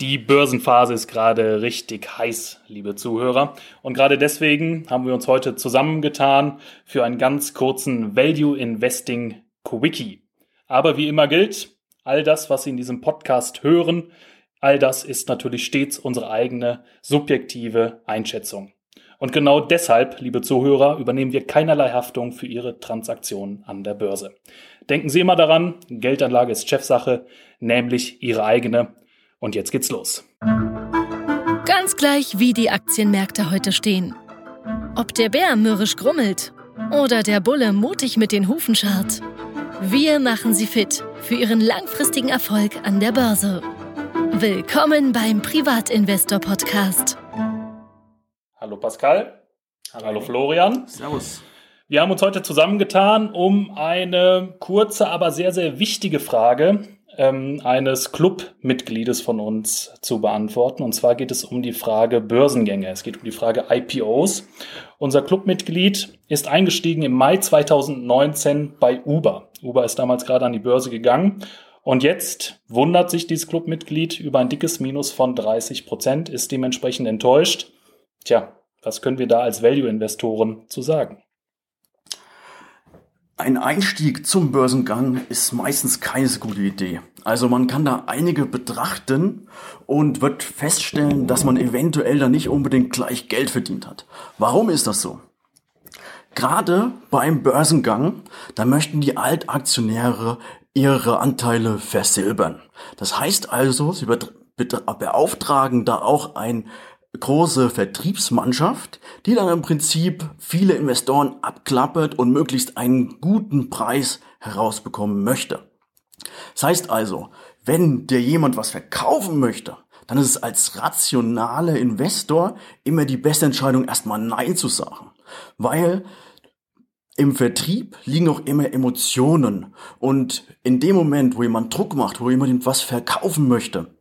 Die Börsenphase ist gerade richtig heiß, liebe Zuhörer. Und gerade deswegen haben wir uns heute zusammengetan für einen ganz kurzen Value Investing Quickie. Aber wie immer gilt, all das, was Sie in diesem Podcast hören, all das ist natürlich stets unsere eigene subjektive Einschätzung. Und genau deshalb, liebe Zuhörer, übernehmen wir keinerlei Haftung für Ihre Transaktionen an der Börse. Denken Sie immer daran, Geldanlage ist Chefsache, nämlich Ihre eigene. Und jetzt geht's los. Ganz gleich, wie die Aktienmärkte heute stehen. Ob der Bär mürrisch grummelt oder der Bulle mutig mit den Hufen scharrt. Wir machen Sie fit für Ihren langfristigen Erfolg an der Börse. Willkommen beim Privatinvestor Podcast. Hallo Pascal. Hallo, Hallo Florian. Servus. Wir haben uns heute zusammengetan, um eine kurze, aber sehr, sehr wichtige Frage ähm, eines Clubmitgliedes von uns zu beantworten. Und zwar geht es um die Frage Börsengänge. Es geht um die Frage IPOs. Unser Clubmitglied ist eingestiegen im Mai 2019 bei Uber. Uber ist damals gerade an die Börse gegangen. Und jetzt wundert sich dieses Clubmitglied über ein dickes Minus von 30 Prozent, ist dementsprechend enttäuscht. Tja, was können wir da als Value-Investoren zu sagen? Ein Einstieg zum Börsengang ist meistens keine so gute Idee. Also man kann da einige betrachten und wird feststellen, dass man eventuell da nicht unbedingt gleich Geld verdient hat. Warum ist das so? Gerade beim Börsengang, da möchten die Altaktionäre ihre Anteile versilbern. Das heißt also, sie beauftragen da auch ein große Vertriebsmannschaft, die dann im Prinzip viele Investoren abklappert und möglichst einen guten Preis herausbekommen möchte. Das heißt also, wenn dir jemand was verkaufen möchte, dann ist es als rationaler Investor immer die beste Entscheidung, erstmal Nein zu sagen. Weil im Vertrieb liegen auch immer Emotionen. Und in dem Moment, wo jemand Druck macht, wo jemand was verkaufen möchte,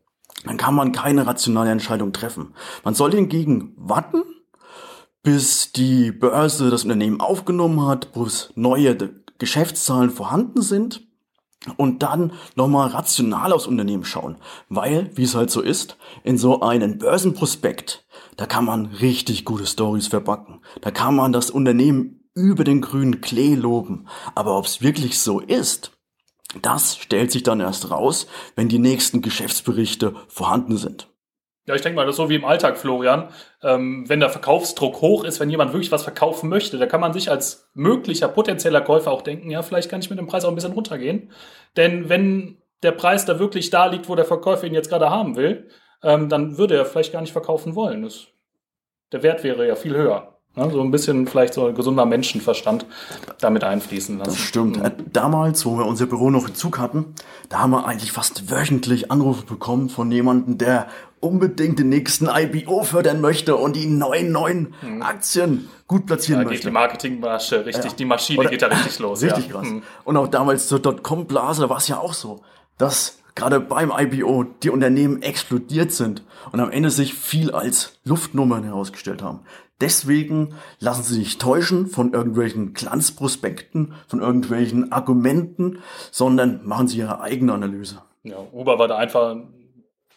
dann kann man keine rationale Entscheidung treffen. Man soll hingegen warten, bis die Börse das Unternehmen aufgenommen hat, bis neue Geschäftszahlen vorhanden sind und dann nochmal rational aufs Unternehmen schauen. Weil, wie es halt so ist, in so einem Börsenprospekt, da kann man richtig gute Stories verbacken. Da kann man das Unternehmen über den grünen Klee loben. Aber ob es wirklich so ist, das stellt sich dann erst raus, wenn die nächsten Geschäftsberichte vorhanden sind. Ja, ich denke mal, das ist so wie im Alltag, Florian. Ähm, wenn der Verkaufsdruck hoch ist, wenn jemand wirklich was verkaufen möchte, da kann man sich als möglicher potenzieller Käufer auch denken, ja, vielleicht kann ich mit dem Preis auch ein bisschen runtergehen. Denn wenn der Preis da wirklich da liegt, wo der Verkäufer ihn jetzt gerade haben will, ähm, dann würde er vielleicht gar nicht verkaufen wollen. Das, der Wert wäre ja viel höher. Ne, so ein bisschen vielleicht so ein gesunder Menschenverstand damit einfließen lassen. Das stimmt. Mhm. Damals, wo wir unser Büro noch in Zug hatten, da haben wir eigentlich fast wöchentlich Anrufe bekommen von jemandem, der unbedingt den nächsten IPO fördern möchte und die neuen, neuen mhm. Aktien gut platzieren da möchte. die Marketingmasche richtig, ja. die Maschine Oder, geht da richtig los. Richtig ja. krass. Mhm. Und auch damals zur Dotcom-Blase, da war es ja auch so, dass gerade beim IPO die Unternehmen explodiert sind und am Ende sich viel als Luftnummern herausgestellt haben. Deswegen lassen Sie sich täuschen von irgendwelchen Glanzprospekten, von irgendwelchen Argumenten, sondern machen Sie Ihre eigene Analyse. Ja, Uber war da einfach ein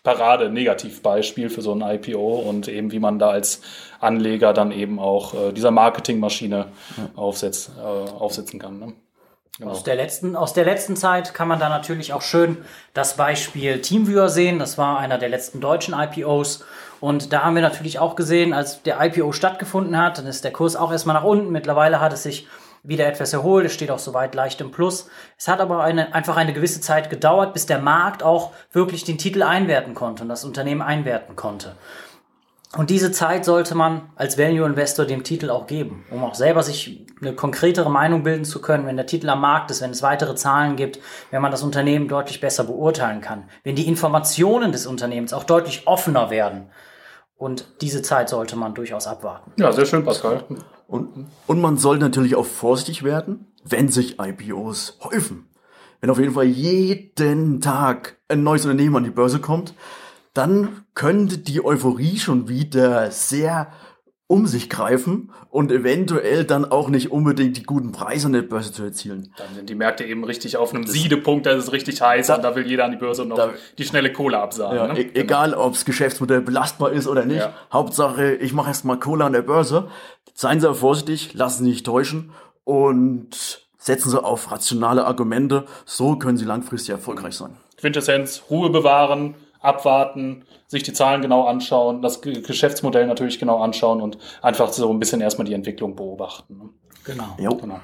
Parade-Negativbeispiel für so ein IPO und eben wie man da als Anleger dann eben auch äh, dieser Marketingmaschine ja. aufsetz, äh, aufsetzen kann. Ne? Genau. Aus, der letzten, aus der letzten Zeit kann man da natürlich auch schön das Beispiel Teamviewer sehen. Das war einer der letzten deutschen IPOs. Und da haben wir natürlich auch gesehen, als der IPO stattgefunden hat, dann ist der Kurs auch erstmal nach unten. Mittlerweile hat es sich wieder etwas erholt. Es steht auch soweit leicht im Plus. Es hat aber eine, einfach eine gewisse Zeit gedauert, bis der Markt auch wirklich den Titel einwerten konnte und das Unternehmen einwerten konnte. Und diese Zeit sollte man als Value Investor dem Titel auch geben, um auch selber sich eine konkretere Meinung bilden zu können, wenn der Titel am Markt ist, wenn es weitere Zahlen gibt, wenn man das Unternehmen deutlich besser beurteilen kann, wenn die Informationen des Unternehmens auch deutlich offener werden. Und diese Zeit sollte man durchaus abwarten. Ja, sehr schön, Pascal. Und, und man soll natürlich auch vorsichtig werden, wenn sich IPOs häufen. Wenn auf jeden Fall jeden Tag ein neues Unternehmen an die Börse kommt, dann könnte die Euphorie schon wieder sehr um sich greifen und eventuell dann auch nicht unbedingt die guten Preise an der Börse zu erzielen. Dann sind die Märkte eben richtig auf einem Siedepunkt, da ist es richtig heiß Da- und da will jeder an die Börse und noch da- die schnelle Kohle absagen. Ja, ne? e egal, ob das Geschäftsmodell belastbar ist oder nicht. Ja. Hauptsache, ich mache erstmal Kohle an der Börse. Seien Sie vorsichtig, lassen Sie sich täuschen und setzen Sie auf rationale Argumente. So können Sie langfristig erfolgreich sein. Quintessenz, Ruhe bewahren, abwarten, sich die Zahlen genau anschauen, das Ge- Geschäftsmodell natürlich genau anschauen und einfach so ein bisschen erstmal die Entwicklung beobachten. ne? Genau. Jo. Genau.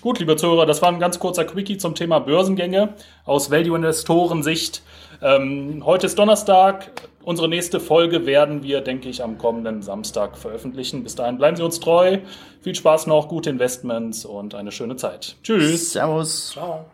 Gut, liebe Zuhörer, das war ein ganz kurzer Quickie zum Thema Börsengänge aus Value-Investoren-Sicht. Ähm, heute ist Donnerstag. Unsere nächste Folge werden wir, denke ich, am kommenden Samstag veröffentlichen. Bis dahin bleiben Sie uns treu. Viel Spaß noch, gute Investments und eine schöne Zeit. Tschüss. Servus. Ciao.